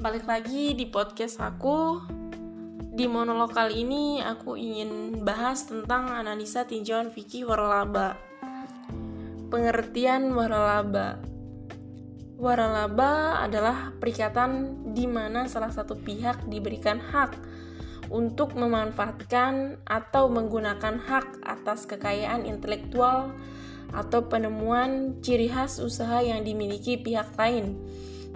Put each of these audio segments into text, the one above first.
balik lagi di podcast aku. Di monolog kali ini aku ingin bahas tentang analisa tinjauan fikih waralaba. Pengertian waralaba. Waralaba adalah perikatan di mana salah satu pihak diberikan hak untuk memanfaatkan atau menggunakan hak atas kekayaan intelektual atau penemuan ciri khas usaha yang dimiliki pihak lain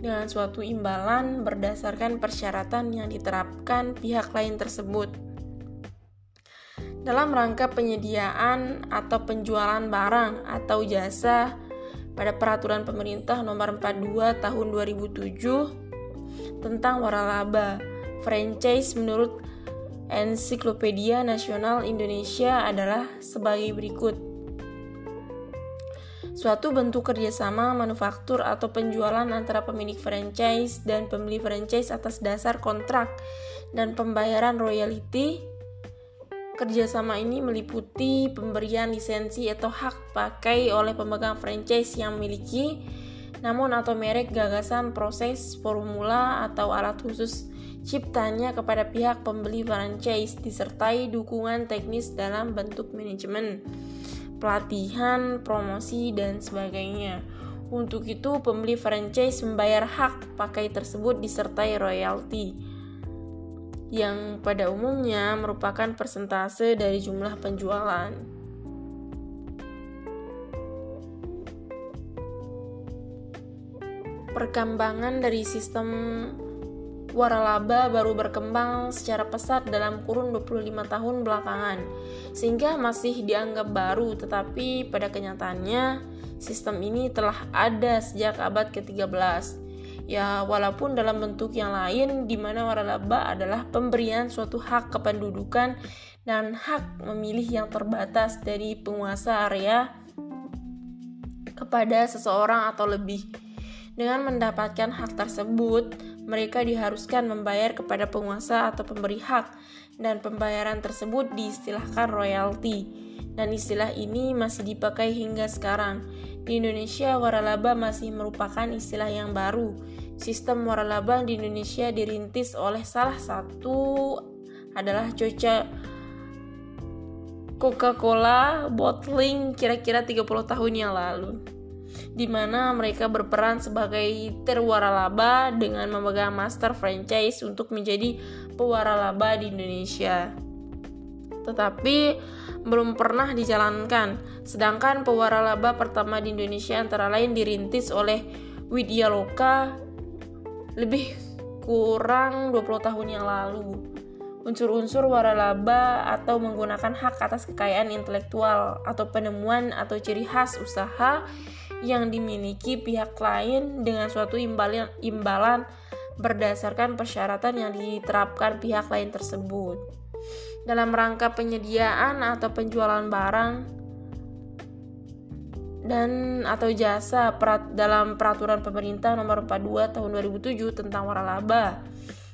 dengan suatu imbalan berdasarkan persyaratan yang diterapkan pihak lain tersebut. Dalam rangka penyediaan atau penjualan barang atau jasa pada peraturan pemerintah nomor 42 tahun 2007 tentang waralaba franchise menurut Ensiklopedia Nasional Indonesia adalah sebagai berikut suatu bentuk kerjasama manufaktur atau penjualan antara pemilik franchise dan pembeli franchise atas dasar kontrak dan pembayaran royalti. Kerjasama ini meliputi pemberian lisensi atau hak pakai oleh pemegang franchise yang memiliki namun atau merek gagasan proses formula atau alat khusus ciptanya kepada pihak pembeli franchise disertai dukungan teknis dalam bentuk manajemen pelatihan, promosi, dan sebagainya. Untuk itu, pembeli franchise membayar hak pakai tersebut disertai royalti yang pada umumnya merupakan persentase dari jumlah penjualan. Perkembangan dari sistem waralaba baru berkembang secara pesat dalam kurun 25 tahun belakangan, sehingga masih dianggap baru, tetapi pada kenyataannya sistem ini telah ada sejak abad ke-13. Ya, walaupun dalam bentuk yang lain di mana waralaba adalah pemberian suatu hak kependudukan dan hak memilih yang terbatas dari penguasa area kepada seseorang atau lebih. Dengan mendapatkan hak tersebut, mereka diharuskan membayar kepada penguasa atau pemberi hak, dan pembayaran tersebut diistilahkan royalti. Dan istilah ini masih dipakai hingga sekarang. Di Indonesia, waralaba masih merupakan istilah yang baru. Sistem waralaba di Indonesia dirintis oleh salah satu adalah Coca Coca-Cola bottling kira-kira 30 tahun yang lalu di mana mereka berperan sebagai terwaralaba dengan memegang master franchise untuk menjadi pewaralaba di Indonesia. Tetapi belum pernah dijalankan. Sedangkan pewaralaba pertama di Indonesia antara lain dirintis oleh Widya Loka lebih kurang 20 tahun yang lalu. Unsur-unsur waralaba atau menggunakan hak atas kekayaan intelektual atau penemuan atau ciri khas usaha yang dimiliki pihak lain dengan suatu imbalan, imbalan berdasarkan persyaratan yang diterapkan pihak lain tersebut. Dalam rangka penyediaan atau penjualan barang dan atau jasa perat, dalam peraturan pemerintah nomor 42 tahun 2007 tentang waralaba.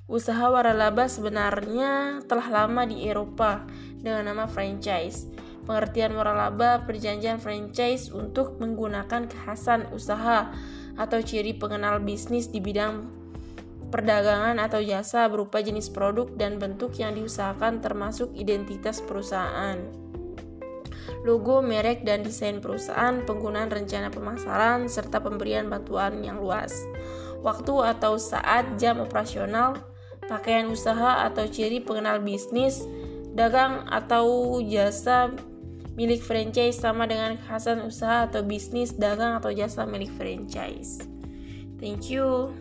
Usaha waralaba sebenarnya telah lama di Eropa dengan nama franchise pengertian waralaba perjanjian franchise untuk menggunakan kekhasan usaha atau ciri pengenal bisnis di bidang perdagangan atau jasa berupa jenis produk dan bentuk yang diusahakan termasuk identitas perusahaan logo, merek, dan desain perusahaan, penggunaan rencana pemasaran, serta pemberian bantuan yang luas. Waktu atau saat jam operasional, pakaian usaha atau ciri pengenal bisnis, dagang atau jasa milik franchise sama dengan kekhasan usaha atau bisnis dagang atau jasa milik franchise. Thank you.